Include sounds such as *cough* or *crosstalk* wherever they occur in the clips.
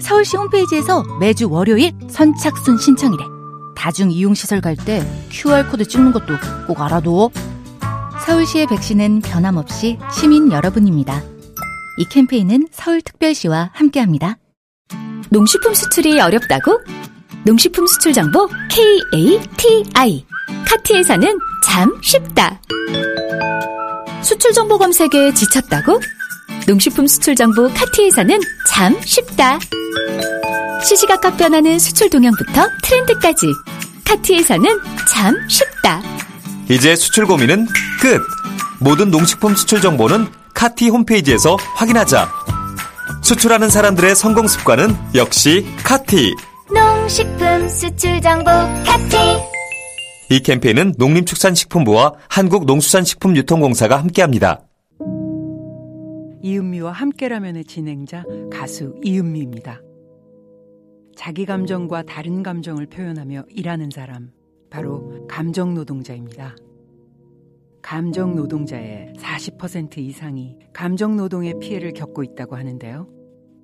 서울시 홈페이지에서 매주 월요일 선착순 신청이래. 다중 이용시설 갈 때 QR코드 찍는 것도 꼭 알아둬. 서울시의 백신은 변함없이 시민 여러분입니다. 이 캠페인은 서울특별시와 함께합니다. 농식품 수출이 어렵다고? 농식품 수출 정보 KATI 카티에서는 참 쉽다. 수출 정보 검색에 지쳤다고? 농식품 수출 정보 카티에서는 참 쉽다. 시시각각 변하는 수출 동향부터 트렌드까지 카티에서는 참 쉽다. 이제 수출 고민은 끝! 모든 농식품 수출 정보는 카티 홈페이지에서 확인하자. 수출하는 사람들의 성공 습관은 역시 카티. 농식품 수출 정보 카티 이 캠페인은 농림축산식품부와 한국농수산식품유통공사가 함께합니다. 이은미와 함께라면의 진행자 가수 이은미입니다. 자기 감정과 다른 감정을 표현하며 일하는 사람, 바로 감정 노동자입니다. 감정 노동자의 40% 이상이 감정 노동의 피해를 겪고 있다고 하는데요.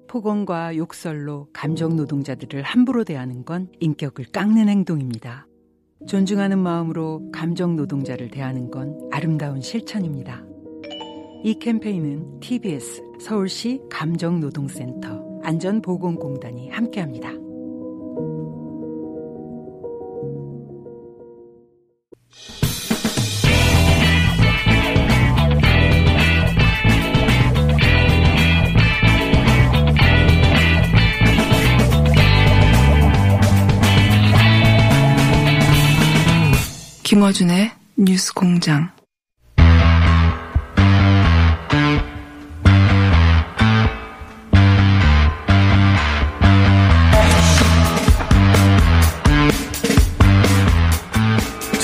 폭언과 욕설로 감정 노동자들을 함부로 대하는 건 인격을 깎는 행동입니다. 존중하는 마음으로 감정 노동자를 대하는 건 아름다운 실천입니다. 이 캠페인은 TBS 서울시 감정노동센터 안전보건공단이 함께합니다. 김어준의 뉴스 공장.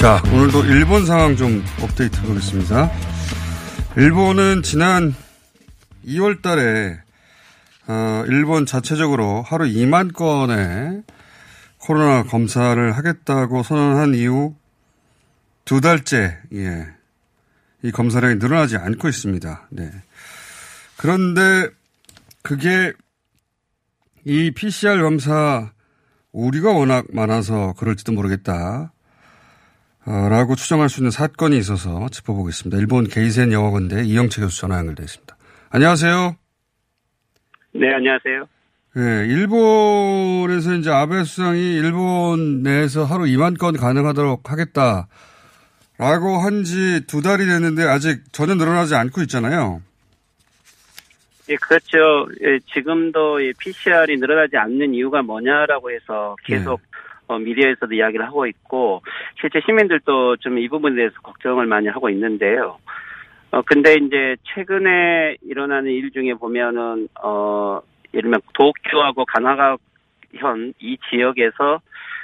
자, 오늘도 일본 상황 좀 업데이트 해보겠습니다. 일본은 지난 2월 달에, 어, 일본 자체적으로 하루 2만 건의 코로나 검사를 하겠다고 선언한 이후 두 달째, 예, 이 검사량이 늘어나지 않고 있습니다. 네. 그런데 그게 이 PCR 검사 우리가 워낙 많아서 그럴지도 모르겠다. 어, 라고 추정할 수 있는 사건이 있어서 짚어보겠습니다. 일본 게이센 영어건대 이영채 교수 전화 연결되어 있습니다. 안녕하세요. 네, 안녕하세요. 네, 일본에서 이제 아베 수상이 일본 내에서 하루 2만 건 가능하도록 하겠다라고 한 지 두 달이 됐는데 아직 전혀 늘어나지 않고 있잖아요. 예, 그렇죠. 예, 지금도 이 PCR이 늘어나지 않는 이유가 뭐냐라고 해서 계속 어, 미디어에서도 이야기를 하고 있고 실제 시민들도 좀 이 부분에 대해서 걱정을 많이 하고 있는데요. 어 근데 이제 최근에 일어나는 일 중에 보면은 어 예를 들면 도쿄하고 가나가현 이 지역에서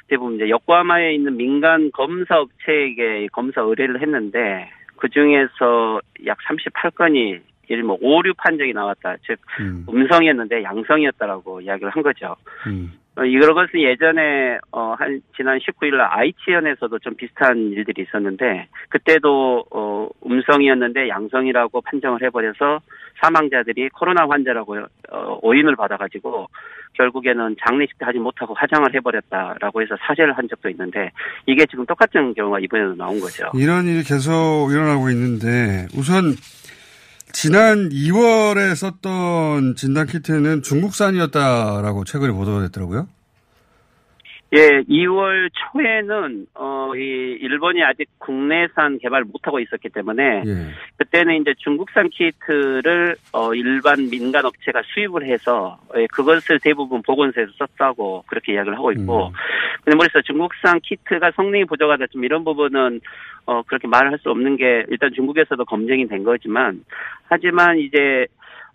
대부분 이제 요코하마에 있는 민간 검사 업체에게 검사 의뢰를 했는데 그 중에서 약 38건이 예를 뭐 오류 판정이 나왔다. 즉 음, 음성이었는데 양성이었다라고 이야기를 한 거죠. 음, 어, 이런 것은 예전에 어, 한 지난 19일 날 아이치현에서도 좀 비슷한 일들이 있었는데 그때도 어, 음성이었는데 양성이라고 판정을 해버려서 사망자들이 코로나 환자라고 어, 오인을 받아가지고 결국에는 장례식 때 하지 못하고 화장을 해버렸다라고 해서 사죄를 한 적도 있는데 이게 지금 똑같은 경우가 이번에도 나온 거죠. 이런 일이 계속 일어나고 있는데 우선 지난 2월에 썼던 진단키트는 중국산이었다라고 최근에 보도가 됐더라고요. 예, 2월 초에는 어, 이 일본이 아직 국내산 개발 못하고 있었기 때문에 예. 그때는 이제 중국산 키트를 어, 일반 민간 업체가 수입을 해서 예, 그것을 대부분 보건소에서 썼다고 그렇게 이야기를 하고 있고 음. 근데 뭐래서 중국산 키트가 성능이 부족하다 좀 이런 부분은 어, 그렇게 말을 할수 없는 게 일단 중국에서도 검증이 된 거지만 하지만 이제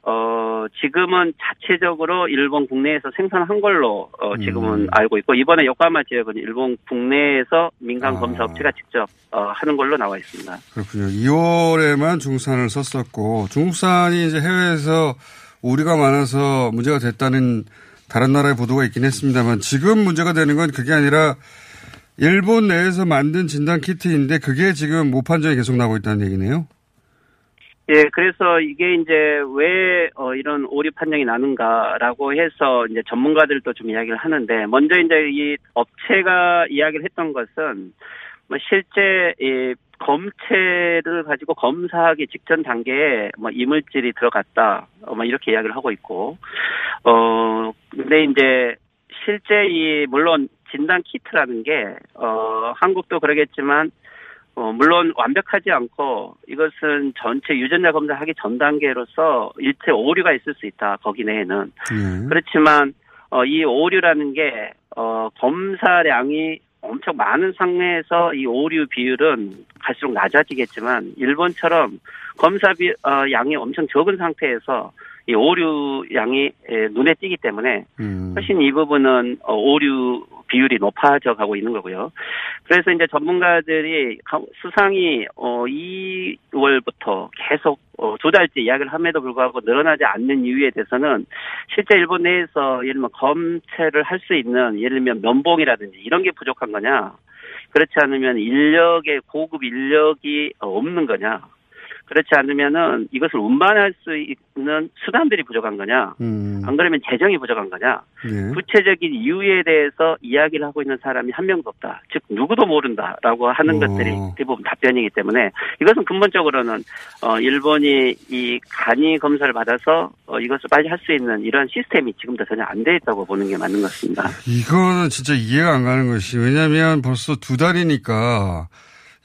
어, 지금은 자체적으로 일본 국내에서 생산한 걸로, 어, 지금은 음. 알고 있고, 이번에 요코하마 지역은 일본 국내에서 민간 아. 검사 업체가 직접, 어, 하는 걸로 나와 있습니다. 그렇군요. 2월에만 중국산을 썼었고 중국산이 이제 해외에서 오류가 많아서 문제가 됐다는 다른 나라의 보도가 있긴 했습니다만 지금 문제가 되는 건 그게 아니라 일본 내에서 만든 진단 키트인데 그게 지금 모판정이 계속 나오고 있다는 얘기네요. 예, 그래서 이게 이제 왜 어, 이런 오류 판정이 나는가라고 해서 이제 전문가들도 좀 이야기를 하는데 먼저 이제 이 업체가 이야기를 했던 것은 뭐 실제 이 검체를 가지고 검사하기 직전 단계에 뭐 이물질이 들어갔다, 어, 뭐 이렇게 이야기를 하고 있고, 어 근데 이제 실제 이 물론 진단 키트라는 게 어, 한국도 그러겠지만 어, 물론 완벽하지 않고 이것은 전체 유전자 검사하기 전 단계로서 일체 오류가 있을 수 있다. 거기 내에는. 예. 그렇지만 어, 이 오류라는 게 어, 검사량이 엄청 많은 상태에서 이 오류 비율은 갈수록 낮아지겠지만 일본처럼 검사 비, 어, 양이 엄청 적은 상태에서 이 오류 양이 에, 눈에 띄기 때문에 음. 훨씬 이 부분은 어, 오류 비율이 높아져 가고 있는 거고요. 그래서 이제 전문가들이 가- 수상이 어 2월부터 계속 어, 두 달째 이야기를 함에도 불구하고 늘어나지 않는 이유에 대해서는 실제 일본 내에서 예를 들면 검체를 할 수 있는 예를 들면 면봉이라든지 이런 게 부족한 거냐 그렇지 않으면 인력의 고급 인력이 어, 없는 거냐 그렇지 않으면은 이것을 운반할 수 있는 수단들이 부족한 거냐 음. 안 그러면 재정이 부족한 거냐 예. 구체적인 이유에 대해서 이야기를 하고 있는 사람이 한 명도 없다. 즉 누구도 모른다라고 하는 어. 것들이 대부분 답변이기 때문에 이것은 근본적으로는 어 일본이 이 간이 검사를 받아서 어 이것을 빨리 할 수 있는 이런 시스템이 지금도 전혀 안 돼 있다고 보는 게 맞는 것 같습니다. 이거는 진짜 이해가 안 가는 것이 왜냐하면 벌써 두 달이니까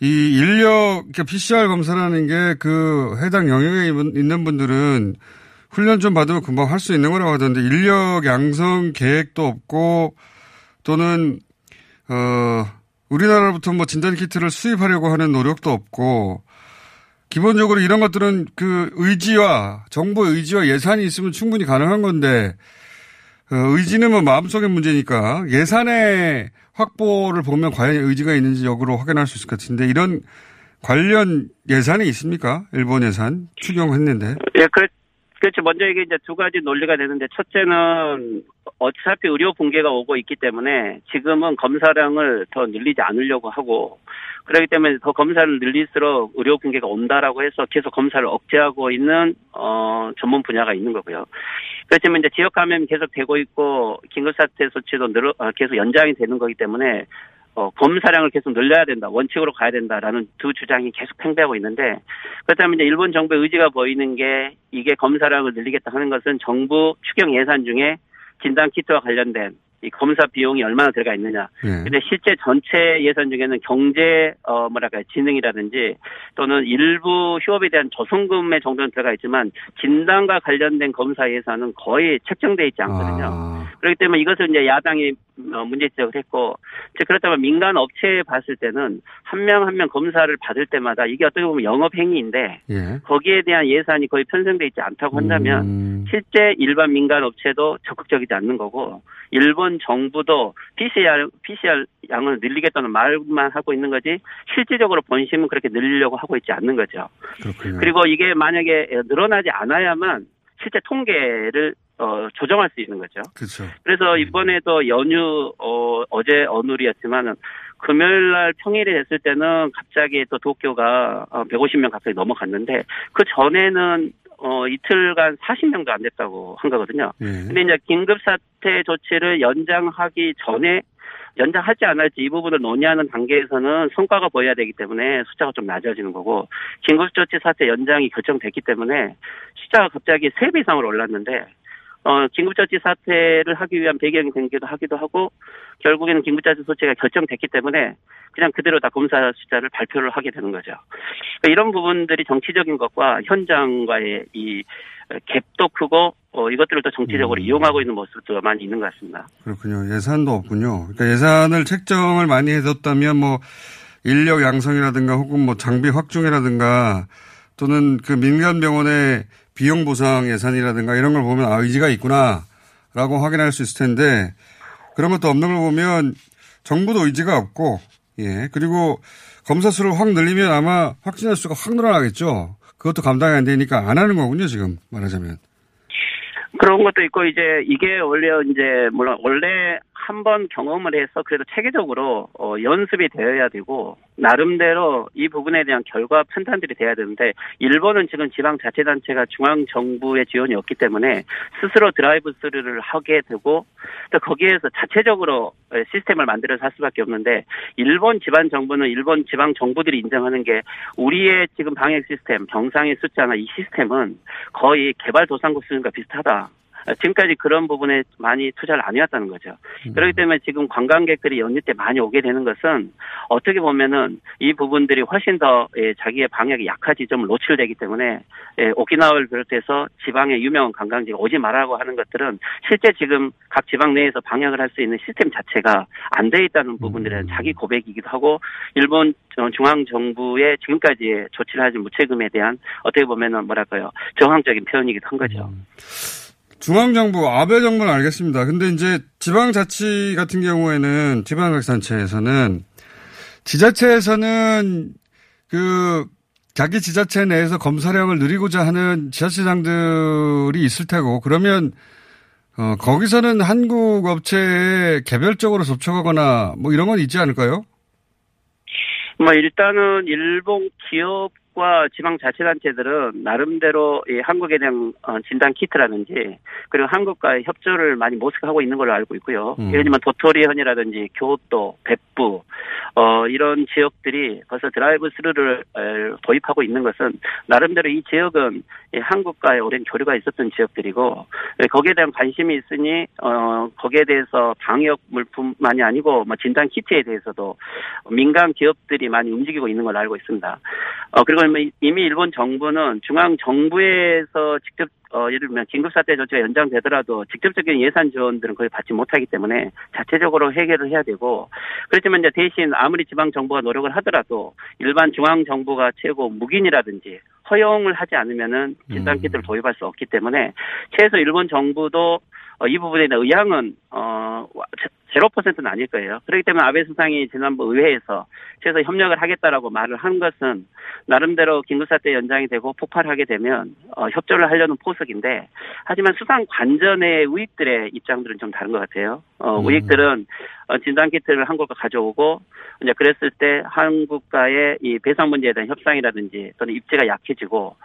이 인력 그러니까 PCR 검사라는 게 그 해당 영역에 있는 분들은 훈련 좀 받으면 금방 할 수 있는 거라고 하던데 인력 양성 계획도 없고 또는 어 우리나라로부터 뭐 진단 키트를 수입하려고 하는 노력도 없고 기본적으로 이런 것들은 그 의지와 정부 의지와 예산이 있으면 충분히 가능한 건데 어, 의지는 뭐 마음속의 문제니까 예산의 확보를 보면 과연 의지가 있는지 역으로 확인할 수 있을 것 같은데 이런 관련 예산이 있습니까? 일본 예산 추경했는데. 예, 그, 그렇죠. 먼저 이게 이제 두 가지 논리가 되는데 첫째는 어차피 의료 붕괴가 오고 있기 때문에 지금은 검사량을 더 늘리지 않으려고 하고 그렇기 때문에 더 검사를 늘릴수록 의료 붕괴가 온다라고 해서 계속 검사를 억제하고 있는 어 전문 분야가 있는 거고요. 그렇지만 이제 지역 감염이 계속 되고 있고 긴급 사태措置도 늘어 어, 계속 연장이 되는 거기 때문에 어, 검사량을 계속 늘려야 된다, 원칙으로 가야 된다라는 두 주장이 계속 팽배하고 있는데, 그렇다면 이제 일본 정부의 의지가 보이는 게 이게 검사량을 늘리겠다 하는 것은 정부 추경 예산 중에 진단 키트와 관련된 이 검사 비용이 얼마나 들어가 있느냐. 예. 근데 실제 전체 예산 중에는 경제 어 뭐랄까 지능이라든지 또는 일부 휴업에 대한 조성금의 정도는 들어가 있지만 진단과 관련된 검사 예산은 거의 책정돼 있지 않거든요. 아, 그렇기 때문에 이것을 이제 야당이 어, 문제 지적을 했고 즉 그렇다면 민간 업체에 봤을 때는 한명 한 명 검사를 받을 때마다 이게 어떻게 보면 영업 행위인데 예. 거기에 대한 예산이 거의 편성돼 있지 않다고 한다면 음, 실제 일반 민간 업체도 적극적이지 않는 거고 일본 정부도 PCR PCR 양을 늘리겠다는 말만 하고 있는 거지 실질적으로 본심은 그렇게 늘리려고 하고 있지 않는 거죠. 그렇군요. 그리고 이게 만약에 늘어나지 않아야만 실제 통계를 어, 조정할 수 있는 거죠. 그렇죠. 그래서 이번에도 연휴 어, 어제 어느리였지만은 금요일 날 평일이 됐을 때는 갑자기 또 도쿄가 어, 150명 가까이 넘어갔는데 그 전에는 어, 이틀간 40명도 안 됐다고 한 거거든요. 예. 근데 이제 긴급 사태 조치를 연장하기 전에 연장할지 안 할지 이 부분을 논의하는 단계에서는 성과가 보여야 되기 때문에 숫자가 좀 낮아지는 거고 긴급조치 사태 연장이 결정됐기 때문에 숫자가 갑자기 3배 이상으로 올랐는데 어, 긴급조치 사태를 하기 위한 배경이 된기도 하기도 하고 결국에는 긴급조치 조치가 결정됐기 때문에 그냥 그대로 다 검사 숫자를 발표를 하게 되는 거죠. 그러니까 이런 부분들이 정치적인 것과 현장과의 이 갭도 크고 어, 이것들을 또 정치적으로 음. 이용하고 있는 모습도 많이 있는 것 같습니다. 그렇군요. 예산도 없군요. 그러니까 예산을 책정을 많이 해뒀다면 뭐 인력 양성이라든가 혹은 뭐 장비 확충이라든가 또는 그 민간 병원의 비용 보상 예산이라든가 이런 걸 보면 아, 의지가 있구나라고 확인할 수 있을 텐데 그런 것도 없는 걸 보면 정부도 의지가 없고 예. 그리고 검사 수를 확 늘리면 아마 확진자 수가 확 늘어나겠죠. 그것도 감당이 안 되니까 안 하는 거군요, 지금 말하자면. 그런 것도 있고 이제 이게 원래 이제 물론 원래 한 번 경험을 해서 그래도 체계적으로 어, 연습이 되어야 되고 나름대로 이 부분에 대한 결과 판단들이 돼야 되는데 일본은 지금 지방 자치단체가 중앙 정부의 지원이 없기 때문에 스스로 드라이브 스루를 하게 되고 또 거기에서 자체적으로 시스템을 만들어서 할 수밖에 없는데 일본 지방 정부는 일본 지방 정부들이 인정하는 게 우리의 지금 방역 시스템 병상의 숫자나 이 시스템은 거의 개발 도상국 수준과 비슷하다. 지금까지 그런 부분에 많이 투자를 안 해왔다는 거죠. 음. 그렇기 때문에 지금 관광객들이 연휴 때 많이 오게 되는 것은 어떻게 보면은 이 부분들이 훨씬 더 예, 자기의 방역이 약한 지점을 노출되기 때문에 예, 오키나와를 비롯해서 지방의 유명한 관광지가 오지 말라고 하는 것들은 실제 지금 각 지방 내에서 방역을 할 수 있는 시스템 자체가 안 돼 있다는 부분들에 대한 음. 자기 고백이기도 하고 일본 중앙 정부의 지금까지의 조치를 하지 무책임에 대한 어떻게 보면은 뭐랄까요 정황적인 표현이기도 한 거죠. 음. 중앙정부, 아베 정부는 알겠습니다. 근데 이제 지방자치 같은 경우에는 지방자치단체에서는 지자체에서는 그 자기 지자체 내에서 검사량을 늘리고자 하는 지자체장들이 있을 테고 그러면 어, 거기서는 한국 업체에 개별적으로 접촉하거나 뭐 이런 건 있지 않을까요? 뭐 일단은 일본 기업 지역과 지방자치단체들은 나름대로 이 한국에 대한 어, 진단 키트라든지 그리고 한국과의 협조를 많이 모색하고 있는 걸로 알고 있고요. 음. 예를 들면 도토리현이라든지 교토, 백부 어, 이런 지역들이 벌써 드라이브 스루를 도입하고 있는 것은 나름대로 이 지역은 한국과의 오랜 교류가 있었던 지역들이고 거기에 대한 관심이 있으니 어, 거기에 대해서 방역 물품만이 아니고 뭐 진단 키트에 대해서도 민간 기업들이 많이 움직이고 있는 걸로 알고 있습니다. 어, 그리고 이미 일본 정부는 중앙 정부에서 직접 어, 예를 들면 긴급사태 조치가 연장되더라도 직접적인 예산 지원들은 거의 받지 못하기 때문에 자체적으로 해결을 해야 되고 그렇지만 이제 대신 아무리 지방 정부가 노력을 하더라도 일반 중앙 정부가 최고 묵인이라든지 허용을 하지 않으면은 진단 키트를 음. 도입할 수 없기 때문에 최소 일본 정부도 어, 이 부분에 대한 의향은 어 제로 퍼센트는 아닐 거예요. 그렇기 때문에 아베 수상이 지난번 의회에서 최소 협력을 하겠다라고 말을 한 것은 나름대로 긴급사태 연장이 되고 폭발하게 되면 어, 협조를 하려는 포석인데 하지만 수상 관전의 우익들의 입장들은 좀 다른 것 같아요. 어, 음. 우익들은 어, 진단 키트를 한국과 가져오고 이제 그랬을 때 한국과의 이 배상 문제에 대한 협상이라든지 또는 입지가 약해지고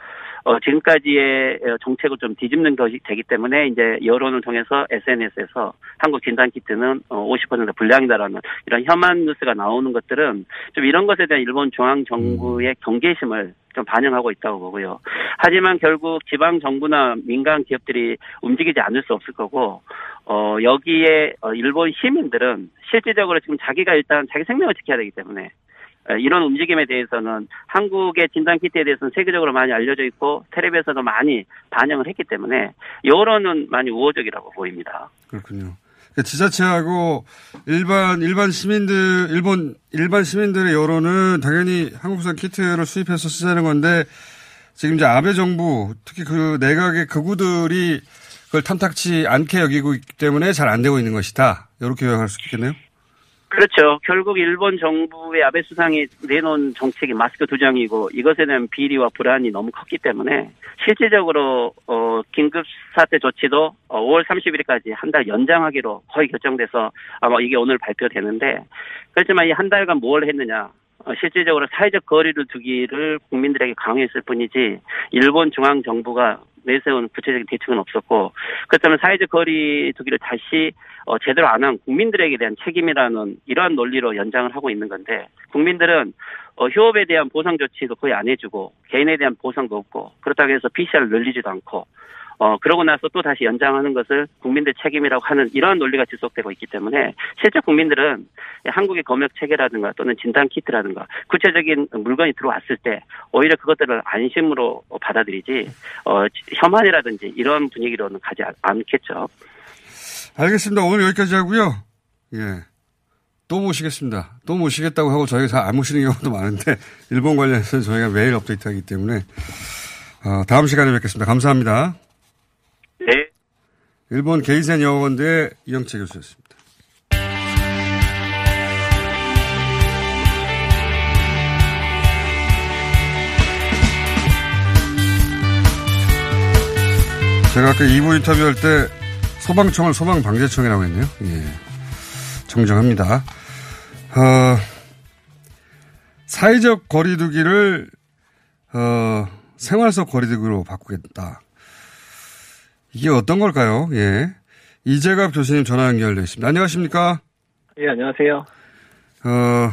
어, 지금까지의 정책을 좀 뒤집는 것이 되기 때문에 이제 여론을 통해서 SNS에서 한국 진단 키트는 50% 불량이다라는 이런 혐한 뉴스가 나오는 것들은 좀 이런 것에 대한 일본 중앙 정부의 음. 경계심을 좀 반영하고 있다고 보고요. 하지만 결국 지방 정부나 민간 기업들이 움직이지 않을 수 없을 거고 어 여기에 어, 일본 시민들은 실질적으로 지금 자기가 일단 자기 생명을 지켜야 되기 때문에 이런 움직임에 대해서는 한국의 진단 키트에 대해서는 세계적으로 많이 알려져 있고 텔레비에서도 많이 반영을 했기 때문에 여론은 많이 우호적이라고 보입니다. 그렇군요. 그러니까 지자체하고 일반 일반 시민들 일본 일반 시민들의 여론은 당연히 한국산 키트를 수입해서 쓰자는 건데 지금 이제 아베 정부 특히 그 내각의 극우들이 그걸 탐탁치 않게 여기고 있기 때문에 잘 안 되고 있는 것이다. 이렇게 요약할 수 있겠네요. 그렇죠. 결국 일본 정부의 아베 수상이 내놓은 정책이 마스크 두 장이고 이것에 대한 비리와 불안이 너무 컸기 때문에 실질적으로 어 긴급 사태 조치도 어 5월 30일까지 한 달 연장하기로 거의 결정돼서 아마 이게 오늘 발표되는데 그렇지만 이 한 달간 뭘 했느냐 어, 실질적으로 사회적 거리를 두기를 국민들에게 강요했을 뿐이지 일본 중앙 정부가 내세운 구체적인 대책은 없었고 그렇다면 사회적 거리 두기를 다시 어, 제대로 안 한 국민들에게 대한 책임이라는 이러한 논리로 연장을 하고 있는 건데 국민들은 어, 휴업에 대한 보상 조치도 거의 안 해주고 개인에 대한 보상도 없고 그렇다고 해서 PCR을 늘리지도 않고 어, 그러고 나서 또 다시 연장하는 것을 국민들 책임이라고 하는 이러한 논리가 지속되고 있기 때문에 실제 국민들은 한국의 검역 체계라든가 또는 진단 키트라든가 구체적인 물건이 들어왔을 때 오히려 그것들을 안심으로 받아들이지 어, 혐한이라든지 이런 분위기로는 가지 않겠죠. 알겠습니다. 오늘 여기까지 하고요. 예. 또 모시겠습니다. 또 모시겠다고 하고 저희가 잘 안 모시는 경우도 많은데 일본 관련해서 저희가 매일 업데이트하기 때문에 어, 다음 시간에 뵙겠습니다. 감사합니다. 네. 일본 게이센 여학원대 이영채 교수였습니다. 제가 아까 2부 인터뷰할 때 소방청을 소방방재청이라고 했네요. 예. 정정합니다. 어, 사회적 거리두기를 어, 생활 속 거리두기로 바꾸겠다. 이게 어떤 걸까요? 예. 이재갑 교수님 전화 연결되어 있습니다. 안녕하십니까? 예, 안녕하세요. 어,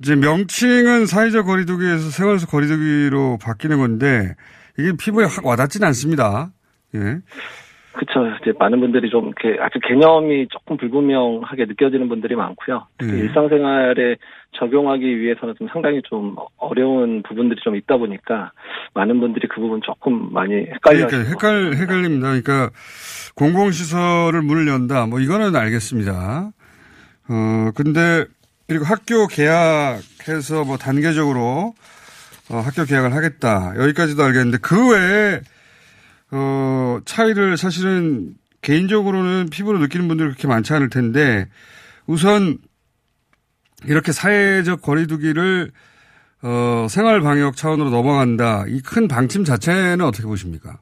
이제 명칭은 사회적 거리두기에서 생활 속 거리두기로 바뀌는 건데 이게 피부에 확 와닿지는 않습니다. 예. 그쵸. 이제 많은 분들이 좀 이렇게 아주 개념이 조금 불분명하게 느껴지는 분들이 많고요. 특히 예. 일상생활에 적용하기 위해서는 좀 상당히 좀 어려운 부분들이 좀 있다 보니까 많은 분들이 그 부분 조금 많이 헷갈려. 그러니까 헷갈, 헷갈립니다. 그러니까 공공시설을 문을 연다. 뭐 이거는 알겠습니다. 어, 근데 그리고 학교 개학해서 뭐 단계적으로 어, 학교 개학을 하겠다. 여기까지도 알겠는데 그 외에 어, 차이를 사실은 개인적으로는 피부로 느끼는 분들이 그렇게 많지 않을 텐데 우선 이렇게 사회적 거리두기를 어, 생활 방역 차원으로 넘어간다. 이 큰 방침 자체는 어떻게 보십니까?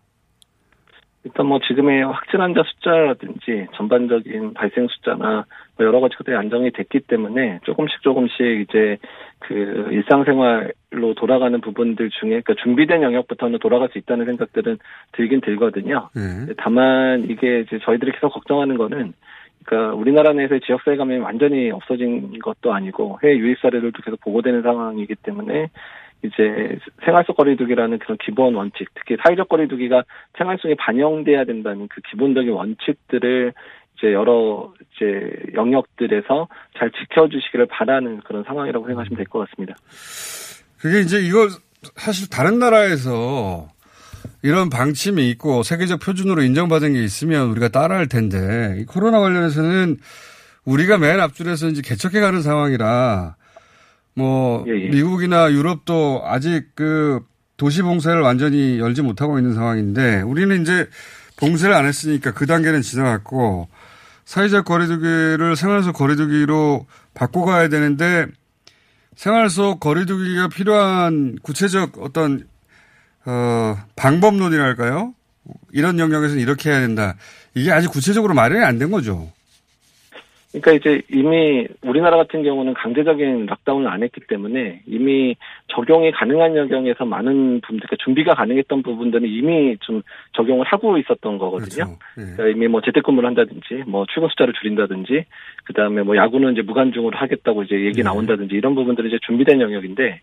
일단 뭐 지금의 확진 환자 숫자라든지 전반적인 발생 숫자나 뭐 여러 가지 것들이 안정이 됐기 때문에 조금씩 조금씩 이제 그 일상생활로 돌아가는 부분들 중에 그러니까 준비된 영역부터는 돌아갈 수 있다는 생각들은 들긴 들거든요. 네. 다만 이게 이제 저희들이 계속 걱정하는 거는 그러니까 우리나라 내에서의 지역사회 감염이 완전히 없어진 것도 아니고 해외 유입 사례들도 계속 보고되는 상황이기 때문에 이제 생활 속 거리두기라는 그런 기본 원칙, 특히 사회적 거리두기가 생활 속에 반영돼야 된다는 그 기본적인 원칙들을 이제 여러 이제 영역들에서 잘 지켜주시기를 바라는 그런 상황이라고 생각하시면 될 것 같습니다. 그게 이제 이걸 사실 다른 나라에서 이런 방침이 있고 세계적 표준으로 인정받은 게 있으면 우리가 따라할 텐데 이 코로나 관련해서는 우리가 맨 앞줄에서 이제 개척해가는 상황이라 뭐 예, 예. 미국이나 유럽도 아직 그 도시 봉쇄를 완전히 열지 못하고 있는 상황인데 우리는 이제 봉쇄를 안 했으니까 그 단계는 지나갔고 사회적 거리두기를 생활 속 거리두기로 바꿔가야 되는데 생활 속 거리두기가 필요한 구체적 어떤 어, 방법론이랄까요? 이런 영역에서는 이렇게 해야 된다. 이게 아직 구체적으로 마련이 안 된 거죠. 그러니까 이제 이미 우리나라 같은 경우는 강제적인 락다운을 안 했기 때문에 이미 적용이 가능한 영역에서 많은 분들, 그러니까 준비가 가능했던 부분들은 이미 좀 적용을 하고 있었던 거거든요. 그렇죠. 예. 그러니까 이미 뭐 재택근무를 한다든지, 뭐 출근 숫자를 줄인다든지, 그 다음에 뭐 야구는 이제 무관중으로 하겠다고 이제 얘기 네. 나온다든지 이런 부분들은 이제 준비된 영역인데,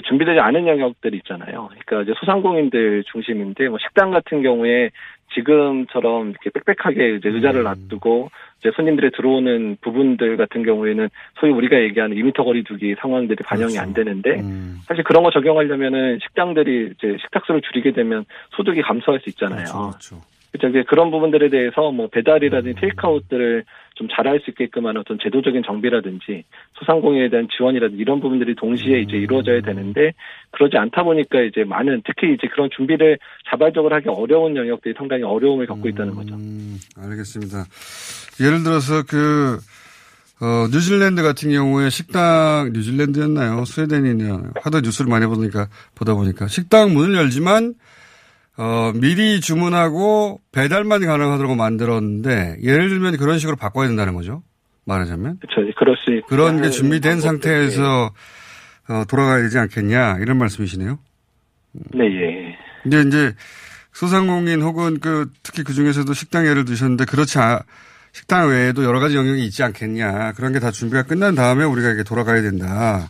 준비되지 않은 영역들이 있잖아요. 그러니까 이제 소상공인들 중심인데, 뭐 식당 같은 경우에 지금처럼 이렇게 빽빽하게 이제 의자를 음. 놔두고 이제 손님들이 들어오는 부분들 같은 경우에는 소위 우리가 얘기하는 2미터 거리두기 상황들이 반영이 그렇죠. 안 되는데 음. 사실 그런 거 적용하려면은 식당들이 이제 식탁수를 줄이게 되면 소득이 감소할 수 있잖아요. 그렇죠. 그렇죠. 그렇죠. 이제 그런 부분들에 대해서 뭐 배달이라든지 음. 테이크아웃들을 좀 잘할 수 있게끔 하는 어떤 제도적인 정비라든지 소상공인에 대한 지원이라든지 이런 부분들이 동시에 이제 음. 이루어져야 되는데 그러지 않다 보니까 이제 많은 특히 이제 그런 준비를 자발적으로 하기 어려운 영역들이 상당히 어려움을 겪고 있다는 거죠. 음, 알겠습니다. 예를 들어서 그, 어, 뉴질랜드 같은 경우에 식당, 뉴질랜드였나요? 스웨덴이냐. 하도 뉴스를 많이 보니까, 보다 보니까. 식당 문을 열지만, 어, 미리 주문하고 배달만 가능하도록 만들었는데, 예를 들면 그런 식으로 바꿔야 된다는 거죠. 말하자면. 그렇죠. 그럴 수 있- 그런 게 준비된 상태에서, 어, 돌아가야 되지 않겠냐. 이런 말씀이시네요. 네, 예. 근데 이제 소상공인 혹은 그 특히 그 중에서도 식당 예를 드셨는데 그렇지 않, 식당 외에도 여러 가지 영역이 있지 않겠냐. 그런 게 다 준비가 끝난 다음에 우리가 이렇게 돌아가야 된다.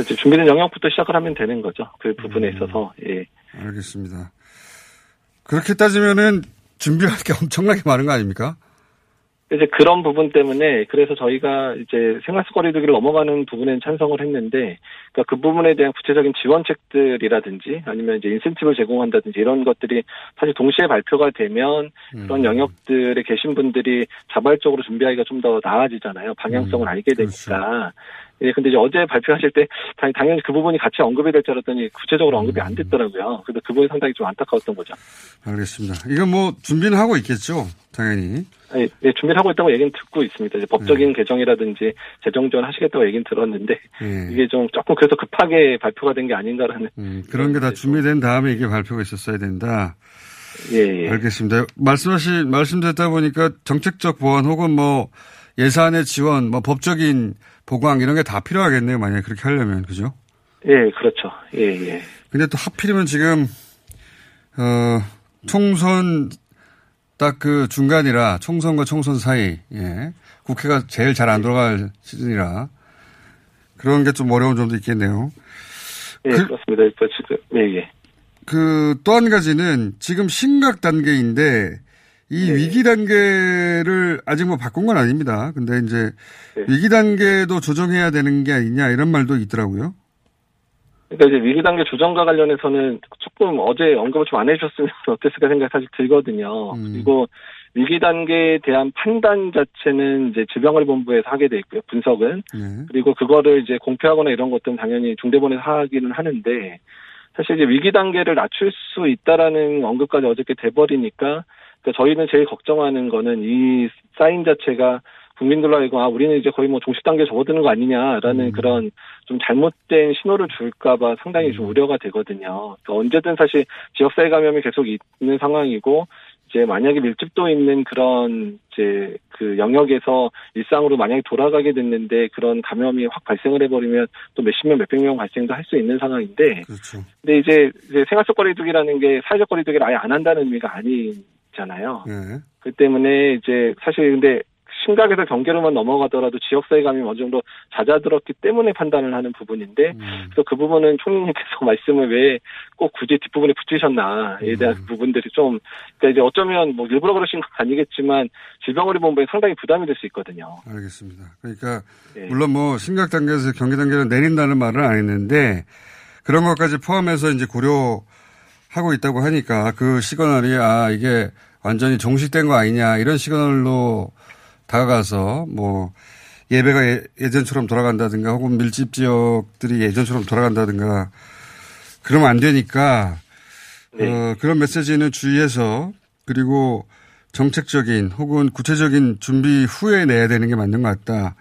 이제 준비된 영역부터 시작을 하면 되는 거죠. 그 부분에 음. 있어서 예. 알겠습니다. 그렇게 따지면은 준비할 게 *laughs* 엄청나게 많은 거 아닙니까? 이제 그런 부분 때문에 그래서 저희가 이제 생활속 거리두기를 넘어가는 부분엔 찬성을 했는데 그러니까 그 부분에 대한 구체적인 지원책들이라든지 아니면 이제 인센티브를 제공한다든지 이런 것들이 사실 동시에 발표가 되면 그런 음. 영역들에 계신 분들이 자발적으로 준비하기가 좀 더 나아지잖아요. 방향성을 음, 알게 되니까. 예, 근데 이제 어제 발표하실 때 당- 당연히 그 부분이 같이 언급이 될 줄 알았더니 구체적으로 언급이 안 됐더라고요. 그래서 그 부분이 상당히 좀 안타까웠던 거죠. 알겠습니다. 이건 뭐 준비는 하고 있겠죠. 당연히. 예, 예, 준비를 하고 있다고 얘기는 듣고 있습니다. 이제 법적인 네. 개정이라든지 재정 지원 하시겠다고 얘기는 들었는데 예. 이게 좀 조금 그래서 급하게 발표가 된 게 아닌가라는 음, 그런 게 다 준비된 다음에 이게 발표가 있었어야 된다. 예, 예. 알겠습니다. 말씀하신 말씀 듣다 보니까 정책적 보완 혹은 뭐 예산의 지원, 뭐 법적인 보강 이런 게 다 필요하겠네요. 만약에 그렇게 하려면 그죠? 예, 그렇죠. 예, 예. 근데 또 하필이면 지금 어 총선 딱 그 중간이라 총선과 총선 사이 예. 국회가 제일 잘 안 돌아갈 시즌이라 그런 게 좀 어려운 점도 있겠네요. 예, 그- 그렇습니다. 그 지금 예, 예. 그 또 한 가지는 지금 심각 단계인데 이 네. 위기 단계를 아직 뭐 바꾼 건 아닙니다. 근데 이제 네. 위기 단계도 조정해야 되는 게 아니냐 이런 말도 있더라고요. 그러니까 이제 위기 단계 조정과 관련해서는 조금 어제 언급을 좀 안 해주셨으면 *laughs* 어땠을까 생각이 사실 들거든요. 음. 그리고 위기 단계에 대한 판단 자체는 이제 질병관리본부에서 하게 돼 있고요. 분석은 네. 그리고 그거를 이제 공표하거나 이런 것들은 당연히 중대본에서 하기는 하는데 사실 이제 위기 단계를 낮출 수 있다라는 언급까지 어저께 돼버리니까 그러니까 저희는 제일 걱정하는 거는 이 사인 자체가 국민들로 하여금 아 우리는 이제 거의 뭐 종식 단계 접어드는 거 아니냐라는 음. 그런 좀 잘못된 신호를 줄까봐 상당히 좀 음. 우려가 되거든요. 그러니까 언제든 사실 지역사회 감염이 계속 있는 상황이고 이제 만약에 밀집도 있는 그런 이제 그 영역에서 일상으로 만약에 돌아가게 됐는데 그런 감염이 확 발생을 해버리면 또 몇십 명, 몇백 명 발생도 할 수 있는 상황인데 그렇죠. 근데 이제, 이제 생활 속 거리두기라는 게 사회적 거리두기를 아예 안 한다는 의미가 아 니잖아요. 네. 그 때문에 이제 사실 근데 심각에서 경계로만 넘어가더라도 지역사회 감염이 어느 정도 잦아들었기 때문에 판단을 하는 부분인데 음. 그래서 그 부분은 총리님께서 *laughs* 말씀을 왜 꼭 굳이 뒷부분에 붙이셨나에 대한 음. 부분들이 좀 그러니까 이제 어쩌면 뭐 일부러 그러신 건 아니겠지만 질병관리본부에 상당히 부담이 될 수 있거든요. 알겠습니다. 그러니까 예. 물론 뭐 심각 단계에서 경계 단계를 내린다는 말은 안 했는데 그런 것까지 포함해서 이제 고려 하고 있다고 하니까 그 시그널이 아 이게 완전히 종식된 거 아니냐 이런 시그널로 다가가서 뭐 예배가 예, 예전처럼 돌아간다든가 혹은 밀집 지역들이 예전처럼 돌아간다든가 그러면 안 되니까 네. 어, 그런 메시지는 주의해서 그리고 정책적인 혹은 구체적인 준비 후에 내야 되는 게 맞는 것 같다.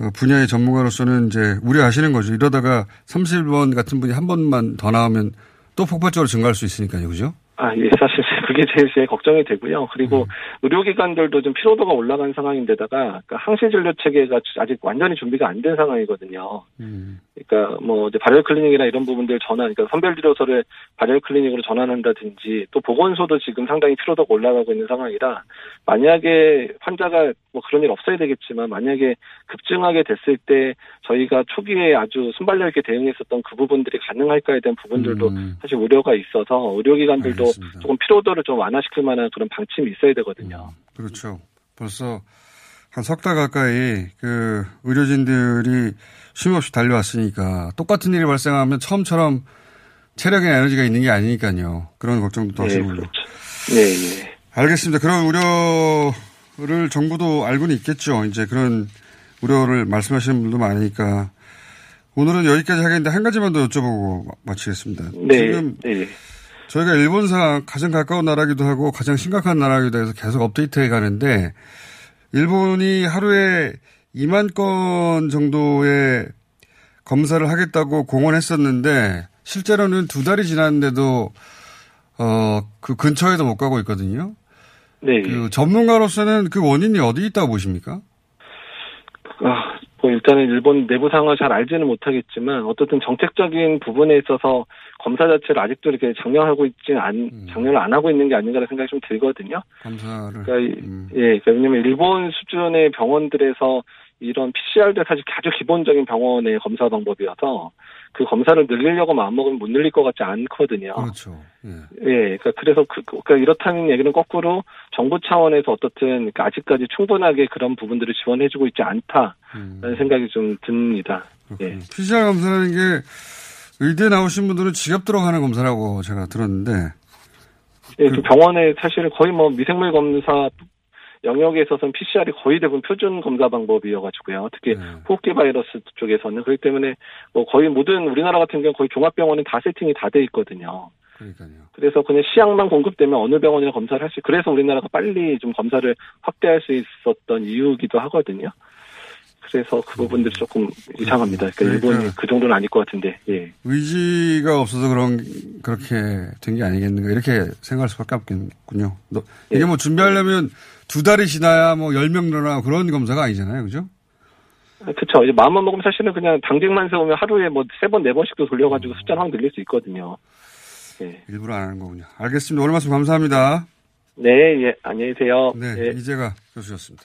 어, 분야의 전문가로서는 이제 우려하시는 거죠. 이러다가 30번 같은 분이 한 번만 더 나오면 또 폭발적으로 증가할 수 있으니까요. 그죠? 아, 예, 사실 그게 제일, 제일 걱정이 되고요. 그리고 음. 의료기관들도 좀 피로도가 올라간 상황인데다가 그러니까 항시진료 체계가 아직 완전히 준비가 안 된 상황이거든요. 음. 그러니까 뭐 이제 발열 클리닉이나 이런 부분들 전환, 그러니까 선별 진료소를 발열 클리닉으로 전환한다든지 또 보건소도 지금 상당히 피로도가 올라가고 있는 상황이라 만약에 환자가 뭐 그런 일 없어야 되겠지만 만약에 급증하게 됐을 때 저희가 초기에 아주 순발력 있게 대응했었던 그 부분들이 가능할까에 대한 부분들도 음. 사실 우려가 있어서 의료기관들도 알겠습니다. 조금 피로도를 좀 완화시킬 만한 그런 방침이 있어야 되거든요. 그렇죠. 벌써 한 석 달 가까이 그 의료진들이 쉼 없이 달려왔으니까 똑같은 일이 발생하면 처음처럼 체력이나 에너지가 있는 게 아니니까요. 그런 걱정도 또 네, 하시는군요. 그렇죠. 네, 예. 알겠습니다. 그런 우려를 정부도 알고는 있겠죠. 이제 그런 우려를 말씀하시는 분도 많으니까 오늘은 여기까지 하겠는데 한 가지만 더 여쭤보고 마치겠습니다. 네, 지금 네. 저희가 일본상 가장 가까운 나라기도 하고 가장 심각한 나라기도 해서 계속 업데이트해 가는데 일본이 하루에 2만 건 정도의 검사를 하겠다고 공언했었는데 실제로는 두 달이 지났는데도 어 그 근처에도 못 가고 있거든요. 네. 그 전문가로서는 그 원인이 어디 있다고 보십니까? 아, 뭐 일단은 일본 내부 상황을 잘 알지는 못하겠지만 어떻든 정책적인 부분에 있어서 검사 자체를 아직도 이렇게 장려하고 있지 않, 장려를 안 하고 있는 게 아닌가라는 생각이 좀 들거든요. 검사를. 그러니까 이- 음. 예, 그러니까 왜냐면 일본 수준의 병원들에서 이런 PCR도 사실 아주 기본적인 병원의 검사 방법이어서 그 검사를 늘리려고 마음먹으면 못 늘릴 것 같지 않거든요. 그렇죠. 예. 예, 그러니까 그래서 그, 그- 그러니까 이렇다는 얘기는 거꾸로 정부 차원에서 어떻든 그러니까 아직까지 충분하게 그런 부분들을 지원해주고 있지 않다라는 음, 생각이 좀 듭니다. 예. 그렇군요. PCR 검사라는 게 의대 나오신 분들은 지갑 들어가는 검사라고 제가 들었는데 예, 그 병원에 사실은 거의 뭐 미생물 검사 영역에 있어서는 PCR이 거의 대부분 표준 검사 방법이어가지고요. 특히 네. 호흡기 바이러스 쪽에서는 그렇기 때문에 뭐 거의 모든 우리나라 같은 경우 거의 종합병원은 다 세팅이 다 돼 있거든요. 그러니까요. 그래서 그냥 시약만 공급되면 어느 병원이나 검사를 할 수, 그래서 우리나라가 빨리 좀 검사를 확대할 수 있었던 이유기도 하거든요. 그래서 그 부분들이 조금 이상합니다. 그러니까 그러니까- 일본이 그 정도는 아닐 것 같은데, 예. 의지가 없어서 그런 그렇게 된 게 아니겠는가 이렇게 생각할 수밖에 없겠군요. 너- 이게 뭐 준비하려면 두 달이 지나야 뭐 열 명 늘어나 그런 검사가 아니잖아요, 그죠? 그쵸. 이제 마음만 먹으면 사실은 그냥 당직만 세우면 하루에 뭐 세 번, 네 번씩도 돌려가지고 숫자를 확 늘릴 수 있거든요. 예. 일부러 안 하는 거군요. 알겠습니다. 오늘 말씀 감사합니다. 네, 예. 안녕히 계세요. 네, 예. 이재가 교수였습니다.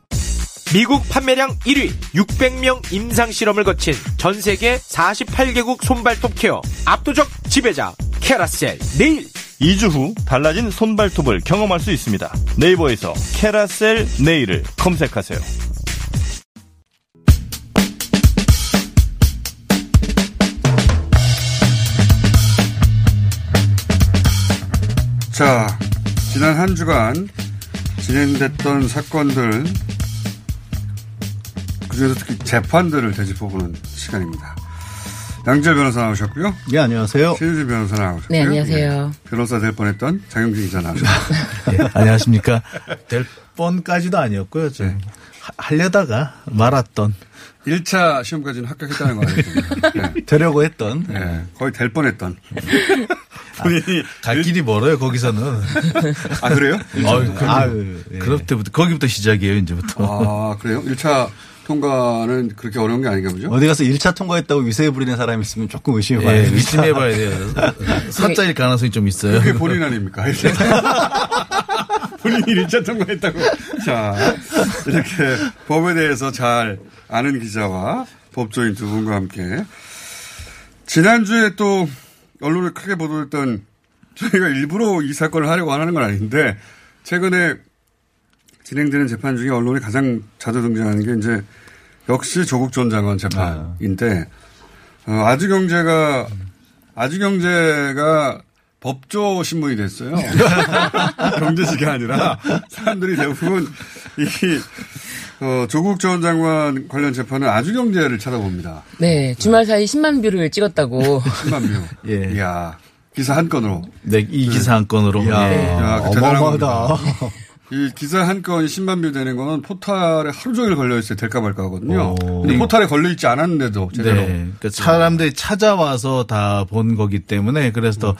미국 판매량 1위 600명 임상 실험을 거친 전 세계 48개국 손발톱 케어 압도적 지배자 캐라셀 네일. 2주 후 달라진 손발톱을 경험할 수 있습니다. 네이버에서 캐라셀 네일을 검색하세요. 자, 지난 한 주간 진행됐던 사건들, 그중에서 특히 재판들을 되짚어보는 시간입니다. 양재 변호사 나오셨고요. 네, 안녕하세요. 최유진 변호사 나오셨고요. 네, 안녕하세요. 예, 변호사 될 뻔했던 장영진 기자 나오셨고요. 네, *laughs* 안녕하십니까. 될 뻔까지도 아니었고요. 좀 하- 하려다가 말았던. 1차 시험까지는 합격했다는 거 아니겠습니까? 네. 되려고 했던. 네, 거의 될 뻔했던. 본인이 갈 길이 멀어요, 거기서는. 아, 그래요? 아유, 그, 아유, 그럴 때부터, 거기부터 시작이에요, 이제부터. 아, 그래요? 1차 통과는 그렇게 어려운 게 아닌가 보죠? 어디 가서 1차 통과했다고 위세에 부리는 사람이 있으면 조금 의심해 봐야 예, 돼요. 의심해 봐야 돼요. 사짜일 가능성이 좀 있어요. 그게 본인 아닙니까? *laughs* *laughs* 본인이 1차 통과했다고. 자, 이렇게 법에 대해서 잘 아는 기자와 법조인 두 분과 함께. 지난주에 또 언론에 크게 보도했던 저희가 일부러 이 사건을 하려고 하는 건 아닌데 최근에 진행되는 재판 중에 언론에 가장 자주 등장하는 게 이제 역시 조국 전 장관 재판인데 어, 아주경제가 아주경제가 법조 신문이 됐어요. *laughs* 경제지가 아니라 사람들이 대부분 이 어, 조국 전 장관 관련 재판은 아주경제를 찾아봅니다. 네, 주말 사이 10만 뷰를 찍었다고. *laughs* 10만 뷰. 예. 이야 기사 한 건으로. 네, 이 기사 한 건으로. 야, 예. 야, 그 어마어마하다. *laughs* 이 기사 한 건이 10만 뷰 되는 거는 포탈에 하루 종일 걸려 있어요. 될까 말까 하거든요. 근데 포탈에 걸려 있지 않았는데도 제대로. 네. 그러니까 사람들이 찾아와서 다 본 거기 때문에 그래서 더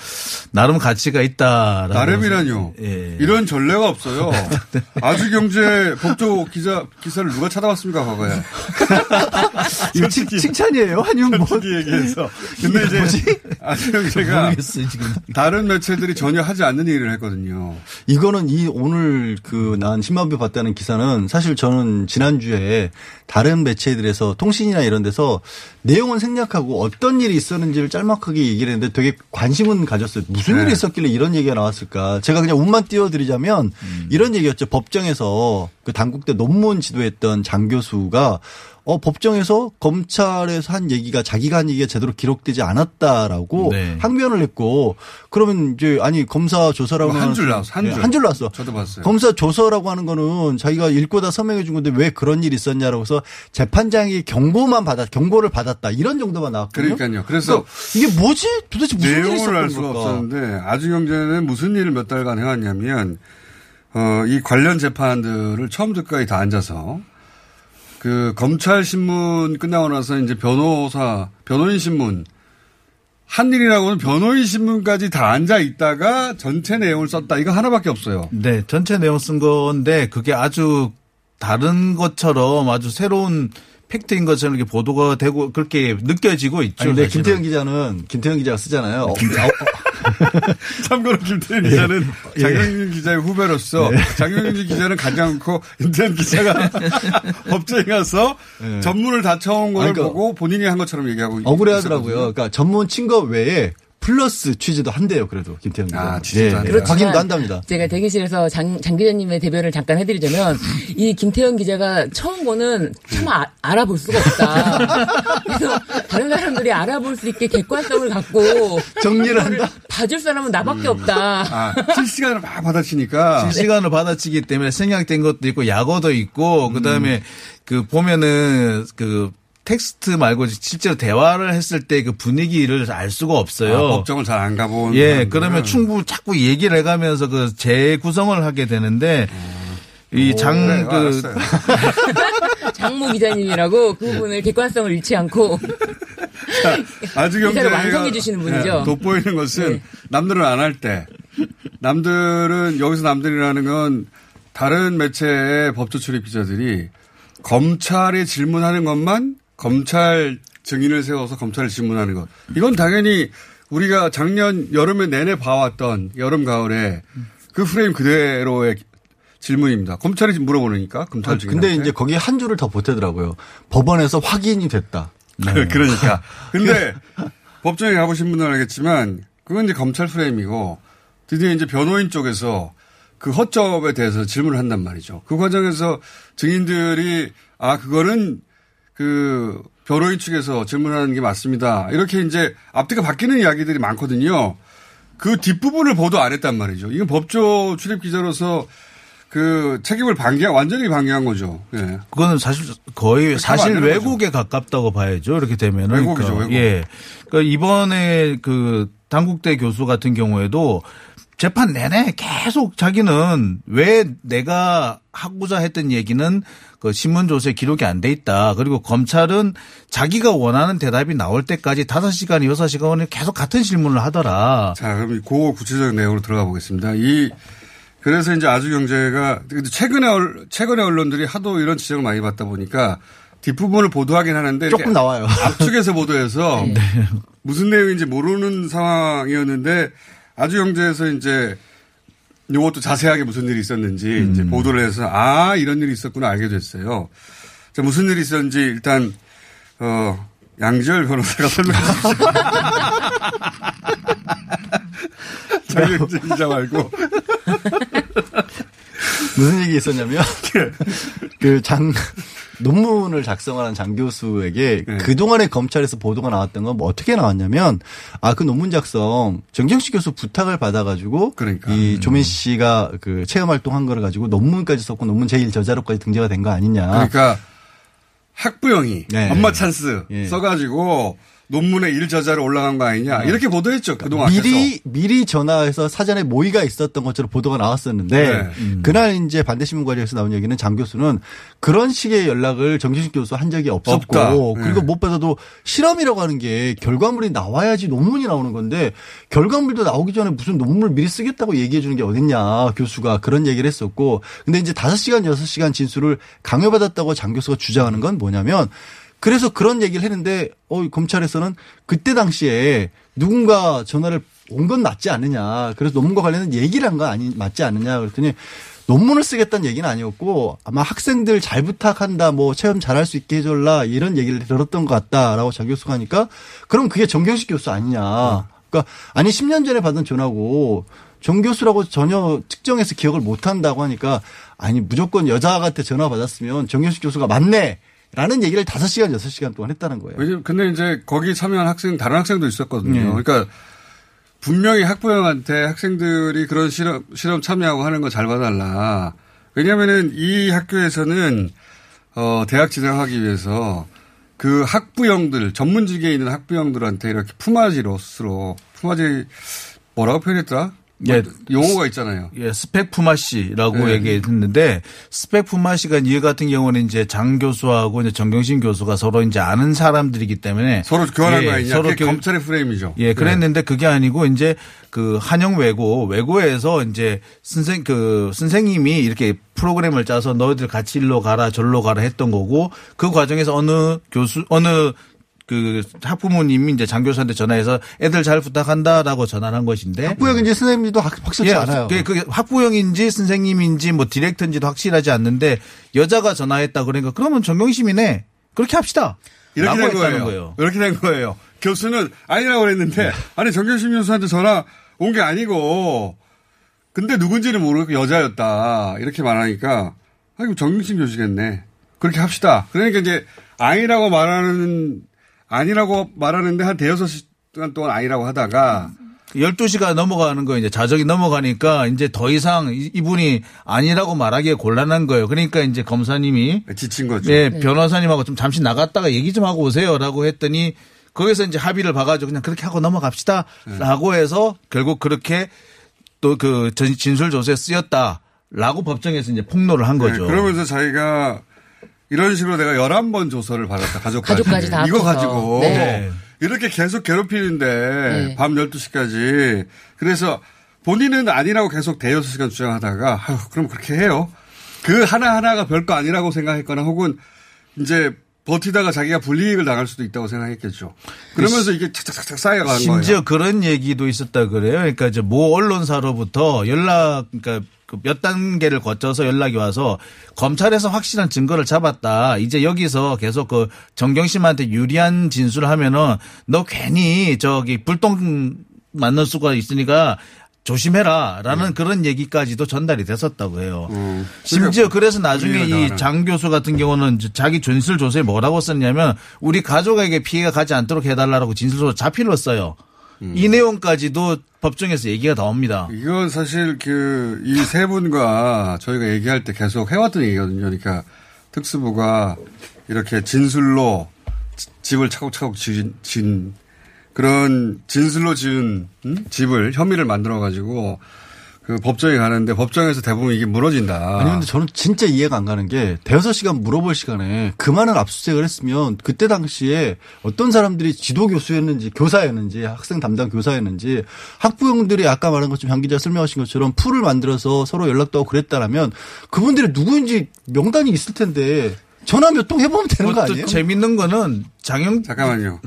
나름 가치가 있다라고. 나름이라뇨. 예. 이런 전례가 없어요. *laughs* 아주경제 법조 기자 기사를 누가 찾아왔습니까 과거에? *laughs* 이거 칭- 칭찬이에요? 아니면 뭐? 얘기해서. 근데 이제 아주경제가 모르겠어요, 지금. 다른 매체들이 전혀 하지 않는 일을 했거든요. 이거는 이 오늘 그난 10만 뷰 봤다는 기사는 사실 저는 지난주에 다른 매체들에서 통신이나 이런 데서 내용은 생략하고 어떤 일이 있었는지를 짤막하게 얘기를 했는데 되게 관심은 가졌어요. 무슨 네. 일이 있었길래 이런 얘기가 나왔을까. 제가 그냥 운만 띄워드리자면 이런 얘기였죠. 법정에서 그 단국대 논문 지도했던 장 교수가 어, 법정에서 검찰에서 한 얘기가 자기가 한 얘기가 제대로 기록되지 않았다라고 네. 항변을 했고 그러면 이제 아니 검사 조서라고 뭐 한줄 나왔어, 한 네, 줄. 한줄 나왔어. 저도 봤어요. 검사 조서라고 하는 거는 자기가 읽고 다 서명해 준 건데 왜 그런 일이 있었냐라고 해서 재판장이 경고만 받았 경고를 받았다 이런 정도만 나왔거든요. 그러니까요. 그래서 이게 뭐지? 도대체 무슨 일이 내용을 있었던 알 수가 걸까? 없었는데 아주경제는 무슨 일을 몇 달간 해왔냐면 어, 이 관련 재판들을 처음부터 끝까지 다 앉아서 그 검찰 신문 끝나고 나서 이제 변호사 변호인 신문 한 일이라고는 변호인 신문까지 다 앉아 있다가 전체 내용을 썼다. 이거 하나밖에 없어요. 네, 전체 내용 쓴 건데 그게 아주 다른 것처럼 아주 새로운 팩트인 것처럼 이렇게 보도가 되고 그렇게 느껴지고 있죠. 아니, 근데 사실은. 김태형 기자는 김태형 기자가 쓰잖아요. 어, *laughs* 참고로 김태현 기자는 장영진 기자의 후배로서 장영진 기자는 가지 않고 김태현 기자가 *laughs* 법정에 가서 전문을 다 쳐온 걸 그러니까 보고 본인이 한 것처럼 얘기하고 억울해하더라고요. 그러니까 전문 친 거 외에 플러스 취재도 한대요. 그래도 김태형 기자. 아, 취재도 한대요. 그렇지만 확인도 한답니다. 제가 대기실에서 장, 장 기자님의 대변을 잠깐 해드리자면 이 김태현 기자가 처음 보는 참 아- 알아볼 수가 없다. *laughs* 그래서 다른 사람들이 알아볼 수 있게 객관성을 갖고 정리를 한다. 봐줄 사람은 나밖에 없다. 아, 실시간으로 막 받아치니까 실시간으로 받아치기 때문에 생략된 것도 있고 약어도 있고 음. 그다음에 그 보면은 그 텍스트 말고 실제로 대화를 했을 때 그 분위기를 알 수가 없어요. 아, 법정을 잘 안 가본 예, 사람들은. 그러면 충분 자꾸 얘기를 해가면서 그 재구성을 하게 되는데 이장 그래요, 그. *laughs* 장모 기자님이라고 그 부분을 객관성을 잃지 않고 아주 *laughs* 기사를 경제가 완성해 주시는 분이죠. 네, 돋보이는 것은 남들은 안 할 때 남들은 여기서 남들이라는 건 다른 매체의 법조 출입 기자들이 검찰에 질문하는 것만 검찰 증인을 세워서 검찰을 질문하는 것. 이건 당연히 우리가 작년 여름에 내내 봐왔던 여름 가을에 그 프레임 그대로의 질문입니다. 검찰이 물어보니까 검찰 아, 증인. 근데 이제 거기에 한 줄을 더 보태더라고요. 법원에서 확인이 됐다. 그- *laughs* 그러니까. 근데 *laughs* 법정에 가보신 분들은 알겠지만 그건 이제 검찰 프레임이고 드디어 이제 변호인 쪽에서 그 허점에 대해서 질문을 한단 말이죠. 그 과정에서 증인들이 아 그거는 그 변호인 측에서 질문하는 게 맞습니다. 이렇게 이제 앞뒤가 바뀌는 이야기들이 많거든요. 그 뒷부분을 보도 안 했단 말이죠. 이건 법조 출입 기자로서 그 책임을 방기한 완전히 방기한 거죠. 예. 그거는 사실 거의 사실 되는 왜곡에 가깝다고 봐야죠. 이렇게 되면은. 왜곡이죠, 그러니까, 왜곡. 예. 그러니까 이번에 그 당국대 교수 같은 경우에도 재판 내내 계속 자기는 왜 내가 하고자 했던 얘기는 그 신문 조서에 기록이 안 돼 있다. 그리고 검찰은 자기가 원하는 대답이 나올 때까지 5시간, 6시간을 계속 같은 질문을 하더라. 자, 그럼 그 구체적인 내용으로 들어가 보겠습니다. 이 그래서 이제 아주 경제가 근데 최근에 얼- 최근에 언론들이 하도 이런 지적을 많이 받다 보니까 뒷부분을 보도하긴 하는데 조금 나와요. 압축해서 보도해서 *laughs* 무슨 내용인지 모르는 상황이었는데 아주 경제에서 이제 요것도 자세하게 무슨 일이 있었는지 이제 보도를 해서 아 이런 일이 있었구나 알게 됐어요. 자, 무슨 일이 있었는지 일단 어 양지열 변호사가 *laughs* 설명해 주시죠. 장영진 기자 말고 무슨 얘기 있었냐면 그 장 논문을 작성하는 장 교수에게 네. 그동안에 검찰에서 보도가 나왔던 건 뭐 어떻게 나왔냐면 아 그 논문 작성 정경식 교수 부탁을 받아가지고 그러니까. 이 조민 씨가 그 체험 활동한 거를 가지고 논문까지 썼고 논문 제일 저자로까지 등재가 된 거 아니냐. 그러니까 학부형이 네. 엄마 찬스 예. 써가지고 논문에 일 저자로 올라간 거 아니냐 이렇게 보도했죠 그동안 미리 계속. 미리 전화해서 사전에 모의가 있었던 것처럼 보도가 나왔었는데 네. 음. 그날 이제 반대신문 과정에서 나온 얘기는 장 교수는 그런 식의 연락을 정진식 교수 한 적이 없었고 없다. 그리고 네. 무엇보다도 실험이라고 하는 게 결과물이 나와야지 논문이 나오는 건데 결과물도 나오기 전에 무슨 논문을 미리 쓰겠다고 얘기해 주는 게 어딨냐 교수가 그런 얘기를 했었고 근데 이제 5시간 6시간 진술을 강요받았다고 장 교수가 주장하는 건 뭐냐면 그래서 그런 얘기를 했는데 어 검찰에서는 그때 당시에 누군가 전화를 온 건 맞지 않느냐. 그래서 논문과 관련된 얘기를 한 거 아니 맞지 않느냐. 그랬더니 논문을 쓰겠다는 얘기는 아니었고 아마 학생들 잘 부탁한다 뭐 체험 잘할 수 있게 해줄라 이런 얘기를 들었던 것 같다라고 장 교수가 하니까 그럼 그게 정경식 교수 아니냐. 그러니까 아니 10년 전에 받은 전화고 정 교수라고 전혀 특정해서 기억을 못 한다고 하니까 아니 무조건 여자한테 전화 받았으면 정경식 교수가 맞네. 라는 얘기를 5시간, 6시간 동안 했다는 거예요. 근데 이제 거기 참여한 학생 다른 학생도 있었거든요. 네. 그러니까 분명히 학부형한테 학생들이 그런 실험 실험 참여하고 하는 거 잘 봐달라. 왜냐하면은 이 학교에서는 어 대학 진학하기 위해서 그 학부형들 전문직에 있는 학부형들한테 이렇게 품앗이로스로 품앗이 뭐라고 표현했더라? 예. 용어가 있잖아요. 예, 스펙 품앗이라고 네. 얘기했는데 스펙 품앗이가 이 같은 경우는 이제 장 교수하고 이제 정경심 교수가 서로 이제 아는 사람들이기 때문에 서로 교환한 예, 거 아니냐? 서로 교- 검찰의 프레임이죠. 예, 그랬는데 그게 아니고 이제 그 한영 외고 외고에서 이제 선생 그 선생님이 이렇게 프로그램을 짜서 너희들 같이 일로 가라 절로 가라 했던 거고 그 과정에서 어느 교수 어느 그 학부모님이 이제 장 교수한테 전화해서 애들 잘 부탁한다라고 전화를 한 것인데 학부형인지 선생님도 확- 확실치 예, 않아요. 그게, 그게 학부형인지 선생님인지 뭐 디렉터인지도 확실하지 않는데 여자가 전화했다 그러니까 그러면 정경심이네 그렇게 합시다. 이렇게 된 했다는 거예요. 이렇게 된 거예요. 교수는 아니라고 그랬는데 네. 아니 정경심 교수한테 전화 온 게 아니고 근데 누군지는 모르고 여자였다 이렇게 말하니까 아 이거 정경심 교수겠네. 그렇게 합시다. 그러니까 이제 아니라고 말하는 아니라고 말하는데 한 대여섯 시간 동안 아니라고 하다가 12시가 넘어가는 거 이제 자적이 넘어가니까 이제 더 이상 이- 이분이 아니라고 말하기에 곤란한 거예요. 그러니까 이제 검사님이 지친 거죠. 예, 네. 변호사님하고 좀 잠시 나갔다가 얘기 좀 하고 오세요라고 했더니 거기서 이제 합의를 봐가지고 그냥 그렇게 하고 넘어갑시다라고 해서 결국 그렇게 또 그 진술 조서에 쓰였다라고 법정에서 이제 폭로를 한 거죠. 네, 그러면서 자기가 이런 식으로 내가 11번 조서를 받았다. 가족까지. 가족까지 다 이거 합쳐서. 가지고. 네. 이렇게 계속 괴롭히는데 네. 밤 12시까지. 그래서 본인은 아니라고 계속 대여섯 시간 주장하다가 아휴, 그럼 그렇게 해요. 그 하나하나가 별거 아니라고 생각했거나 혹은 이제 버티다가 자기가 불이익을 당할 수도 있다고 생각했겠죠. 그러면서 이게 착착착착 쌓여가는 심지어 거예요. 그런 얘기도 있었다 그래요. 그러니까 이제 모 언론사로부터 연락, 그러니까 그 몇 단계를 거쳐서 연락이 와서 검찰에서 확실한 증거를 잡았다. 이제 여기서 계속 그 정경심한테 유리한 진술을 하면은 너 괜히 저기 불똥 맞는 수가 있으니까 조심해라. 라는 네. 그런 얘기까지도 전달이 됐었다고 해요. 음. 심지어 그래서 나중에 불이익을 이 당하는. 장 교수 같은 경우는 자기 진술 조서에 뭐라고 썼냐면 우리 가족에게 피해가 가지 않도록 해달라고 진술서 자필로 써요. 음. 이 내용까지도 법정에서 얘기가 나옵니다. 이건 사실 그 이 세 분과 저희가 얘기할 때 계속 해왔던 얘기거든요. 그러니까 특수부가 이렇게 진술로 지- 집을 차곡차곡 지은, 지은 그런 진술로 지은 음? 집을 혐의를 만들어 가지고 그 법정에 가는데 법정에서 대부분 이게 무너진다. 아니 근데 저는 진짜 이해가 안 가는 게 대여섯 시간 물어볼 시간에 그 많은 압수수색을 했으면 그때 당시에 어떤 사람들이 지도 교수였는지 교사였는지 학생 담당 교사였는지 학부형들이 아까 말한 것처럼 장 기자 설명하신 것처럼 풀을 만들어서 서로 연락도 하고 그랬다라면 그분들이 누구인지 명단이 있을 텐데 전화 몇 통 해보면 되는 거또 아니에요? 재밌는 거는 장영 잠깐만요.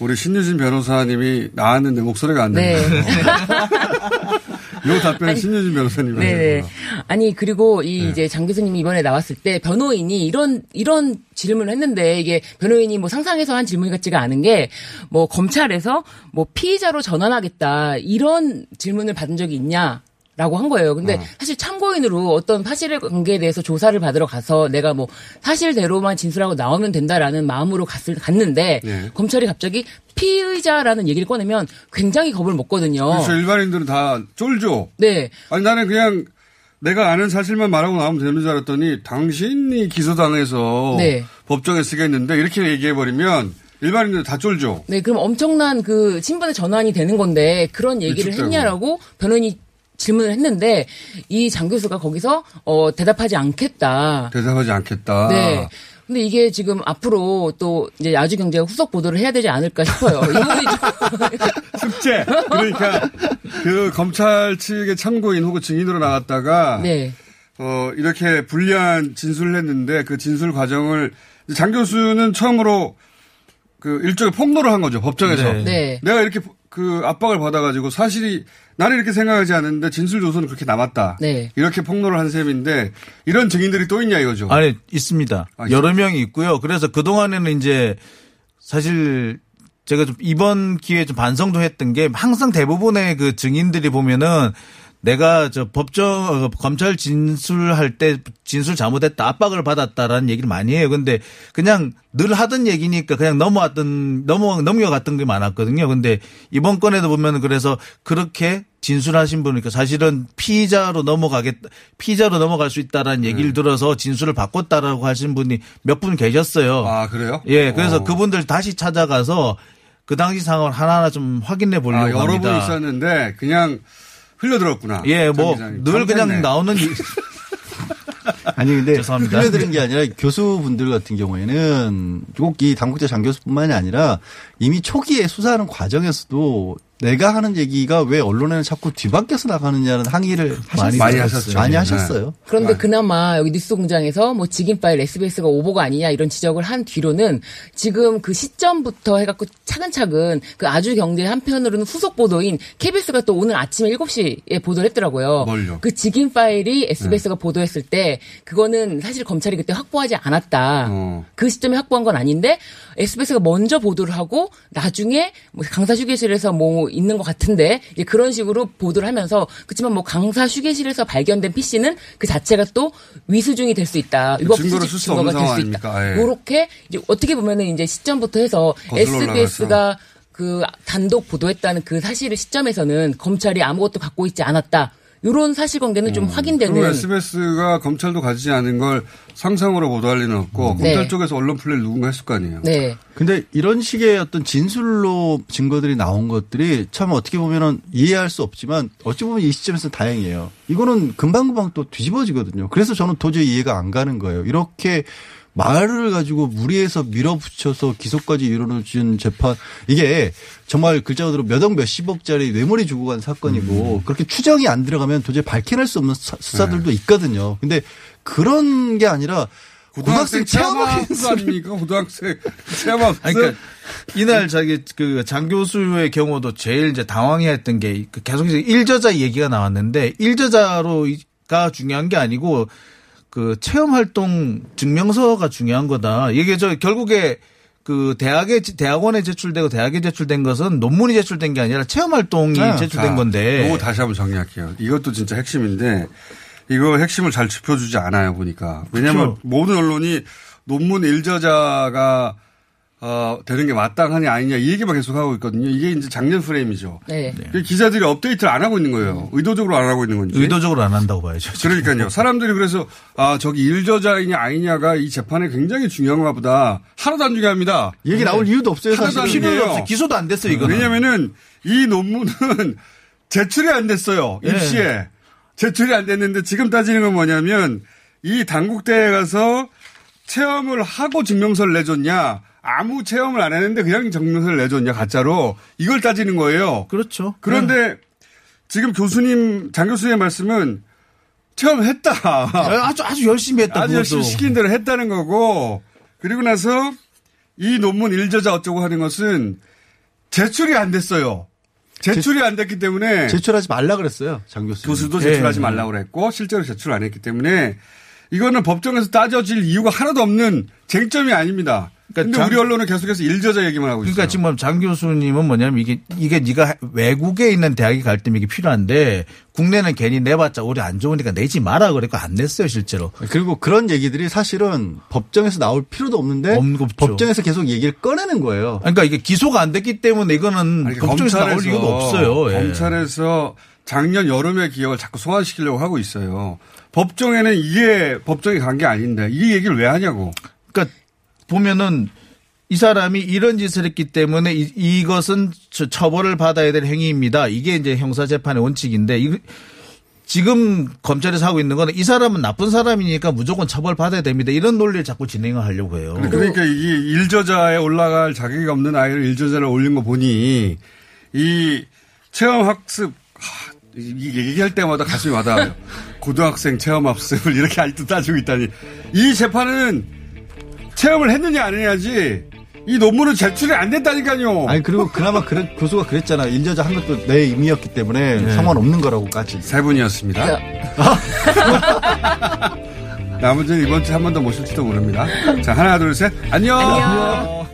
우리 신유진 변호사님이 나왔는데 목소리가 안 네. 들려요. *laughs* 요 답변 신유진 변호사님이 네네. 하세요. 아니 그리고 네. 이 이제 장 교수님이 이번에 나왔을 때 변호인이 이런 이런 질문을 했는데 이게 변호인이 뭐 상상해서 한 질문 같지가 않은 게 뭐 검찰에서 뭐 피의자로 전환하겠다 이런 질문을 받은 적이 있냐? 라고 한 거예요. 근데 어. 사실 참고인으로 어떤 사실 관계에 대해서 조사를 받으러 가서 내가 뭐 사실대로만 진술하고 나오면 된다라는 마음으로 갔을, 갔는데 네. 검찰이 갑자기 피의자라는 얘기를 꺼내면 굉장히 겁을 먹거든요. 그래서 일반인들은 다 쫄죠. 네. 아니 나는 그냥 내가 아는 사실만 말하고 나오면 되는 줄 알았더니 당신이 기소당해서 네. 법정에 쓰겠는데 이렇게 얘기해 버리면 일반인들 다 쫄죠. 네, 그럼 엄청난 그 신분의 전환이 되는 건데 그런 얘기를 위축되고. 했냐라고 변호인이 질문을 했는데 이 장 교수가 거기서 어 대답하지 않겠다. 대답하지 않겠다. 네. 근데 이게 지금 앞으로 또 이제 아주경제가 후속 보도를 해야 되지 않을까 싶어요. *laughs* 숙제. 그러니까 그 검찰 측의 참고인 혹은 증인으로 나갔다가 네. 어 이렇게 불리한 진술을 했는데 그 진술 과정을 장 교수는 처음으로 그 일종의 폭로를 한 거죠 법정에서. 네. 네. 내가 이렇게 그 압박을 받아가지고 사실이 나는 이렇게 생각하지 않는데 진술 조서는 그렇게 남았다. 네. 이렇게 폭로를 한 셈인데 이런 증인들이 또 있냐 이거죠. 아니 있습니다. 아, 여러 명이 있고요. 그래서 그 동안에는 이제 사실 제가 좀 이번 기회에 좀 반성도 했던 게 항상 대부분의 그 증인들이 보면은 내가 저 법정 어, 검찰 진술할 때 진술 잘못했다 압박을 받았다라는 얘기를 많이 해요. 근데 그냥 늘 하던 얘기니까 그냥 넘어왔던 넘어 넘겨갔던 게 많았거든요. 근데 이번 건에도 보면 그래서 그렇게 진술하신 분이니까 사실은 피의자로 넘어가겠 피의자로 넘어갈 수 있다라는 얘기를 들어서 진술을 바꿨다라고 하신 분이 몇 분 계셨어요. 아 그래요? 예, 그래서 어. 그분들 다시 찾아가서 그 당시 상황을 하나하나 좀 확인해 보려고 아, 여러 분 합니다. 있었는데 그냥 흘러들었구나. 예, 뭐장 늘. 그냥. 나오는 이- *laughs* 아니 근데 죄송합니다. 흘려드는 게 아니라 교수분들 같은 경우에는 꼭 이 당국자 장 교수뿐만이 아니라 이미 초기에 수사하는 과정에서도 내가 하는 얘기가 왜 언론에는 자꾸 뒤바뀌어서 나가느냐는 항의를 많이 많이. 하셨죠. 많이 네. 하셨어요. 그런데 그나마 여기 뉴스 공장에서 뭐 직인 파일 SBS가 오보가 아니냐 이런 지적을 한 뒤로는 지금 그 시점부터 해갖고 차근차근 그 아주 경제 한편으로는 후속 보도인 KBS가 또 오늘 아침에 7시에 보도를 했더라고요. 뭘요? 그 직인 파일이 네. SBS가 보도했을 때 그거는 사실 검찰이 그때 확보하지 않았다. 어. 그 시점에 확보한 건 아닌데 SBS가 먼저 보도를 하고 나중에 뭐 강사 휴게실에서 뭐 있는 것 같은데 이제 그런 식으로 보도를 하면서 그렇지만 뭐 강사 휴게실에서 발견된 PC는 그 자체가 또 위수중이 될 수 있다. 위법 증거로 수집 쓸수 증거가 될 수 있다. 아닙니까? 예. 요렇게 이제 어떻게 보면은 이제 시점부터 해서 SBS가 그 단독 보도했다는 그 사실의 시점에서는 검찰이 아무것도 갖고 있지 않았다. 요런 사실관계는 좀 확인되는 그럼 SBS가 검찰도 가지지 않은 걸 상상으로 보도할 리는 없고 네. 검찰 쪽에서 언론 플레이를 누군가 했을 거 아니에요. 네. 근데 이런 식의 어떤 진술로 증거들이 나온 것들이 참 어떻게 보면은 이해할 수 없지만 어찌 보면 이 시점에서 다행이에요. 이거는 금방금방 또 뒤집어지거든요. 그래서 저는 도저히 이해가 안 가는 거예요. 이렇게 말을 가지고 무리해서 밀어붙여서 기소까지 이루어진 재판 이게 정말 글자 그대로 몇억 몇십억짜리 뇌물이 주고 간 사건이고 음. 그렇게 추정이 안 들어가면 도저히 밝혀낼 수 없는 사- 수사들도 네. 있거든요. 근데 그런 게 아니라 고등학생 체험학생 아닙니까? 고등학생 체험학습. 아니, 그러니까 이날 자기 그 장 교수의 경우도 제일 이제 당황해했던 게 계속 이제 일저자 얘기가 나왔는데 일저자로가 중요한 게 아니고 그 체험 활동 증명서가 중요한 거다. 이게 저 결국에 그 대학에 대학원에 제출되고 대학에 제출된 것은 논문이 제출된 게 아니라 체험 활동이 네. 제출된 자, 건데. 이거 다시 한번 정리할게요. 이것도 진짜 핵심인데 이거 핵심을 잘 짚어주지 않아요 보니까. 왜냐하면 그렇죠. 모든 언론이 논문 일저자가 어, 되는 게 마땅하냐 아니냐 이 얘기만 계속 하고 있거든요. 이게 이제 작년 프레임이죠. 네. 그 기자들이 업데이트를 안 하고 있는 거예요. 의도적으로 안 하고 있는 건지. 의도적으로 안 한다고 봐야죠. 그러니까요. 사람들이 그래서 아 저기 일저자이냐 아니냐가 이 재판에 굉장히 중요한가 보다. 하나도 안 중요합니다. 얘기 나올 이유도 없어요, 하나도 안 사실. 필요도 중요해요. 없어요. 기소도 안 됐어요, 이거는. 왜냐면은 이 논문은 *laughs* 제출이 안 됐어요. 예. 입시에. 제출이 안 됐는데 지금 따지는 건 뭐냐면 이 당국대에 가서 체험을 하고 증명서를 내줬냐 아무 체험을 안 했는데 그냥 증명서를 내줬냐 가짜로 이걸 따지는 거예요. 그렇죠. 그런데 지금 교수님 장 교수님의 말씀은 체험했다. 아주 아주 열심히 했다. 아주. 열심히 시킨 대로 했다는 거고 그리고 나서 이 논문 일저자 어쩌고 하는 것은 제출이 안 됐어요. 제출이 안 됐기 때문에 제출하지 말라 그랬어요, 장 교수. 교수도 예. 제출하지 말라고 그랬고 실제로 제출 안 했기 때문에 이거는 법정에서 따져질 이유가 하나도 없는 쟁점이 아닙니다. 그러니까 근데 장- 우리 언론은 계속해서 일저자 얘기만 하고 있어요. 그러니까 지금 장 교수님은 뭐냐면 이게 이게 네가 외국에 있는 대학에 갈 때면 이게 필요한데 국내는 괜히 내봤자 우리 안 좋으니까 내지 마라 그랬고 안 냈어요 실제로. 그리고 그런 얘기들이 사실은 법정에서 나올 필요도 없는데 법정에서 계속 얘기를 꺼내는 거예요. 그러니까 이게 기소가 안 됐기 때문에 이거는 아니, 법정에서 나올 이유가 없어요. 예. 검찰에서 작년 여름의 기억을 자꾸 소환시키려고 하고 있어요. 법정에는 이게 법정에 간 게 아닌데 이 얘기를 왜 하냐고. 그러니까 보면은 이 사람이 이런 짓을 했기 때문에 이, 이것은 처- 처벌을 받아야 될 행위입니다. 이게 이제 형사 재판의 원칙인데 이, 지금 검찰에서 하고 있는 거는 이 사람은 나쁜 사람이니까 무조건 처벌 받아야 됩니다. 이런 논리를 자꾸 진행을 하려고 해요. 그러니까 이 일저자에 올라갈 자격이 없는 아이를 일저자를 올린 거 보니 이 체험 학습 하, 이 얘기할 때마다 가슴이 와닿아요. *laughs* 고등학생 체험 학습을 이렇게 아직도 따지고 있다니. 이 재판은 체험을 했느냐 안 했냐지 이 논문은 제출이 안 됐다니까요. 아니 그리고 그나마 그런 교수가 그랬잖아. 일저자 한 것도 내 임의였기 때문에 네. 상관없는 거라고까지. 세 분이었습니다. 나머지는 *laughs* 이번 주에 한 번 더 모실지도 모릅니다. 자, 하나, 둘, 셋. 안녕.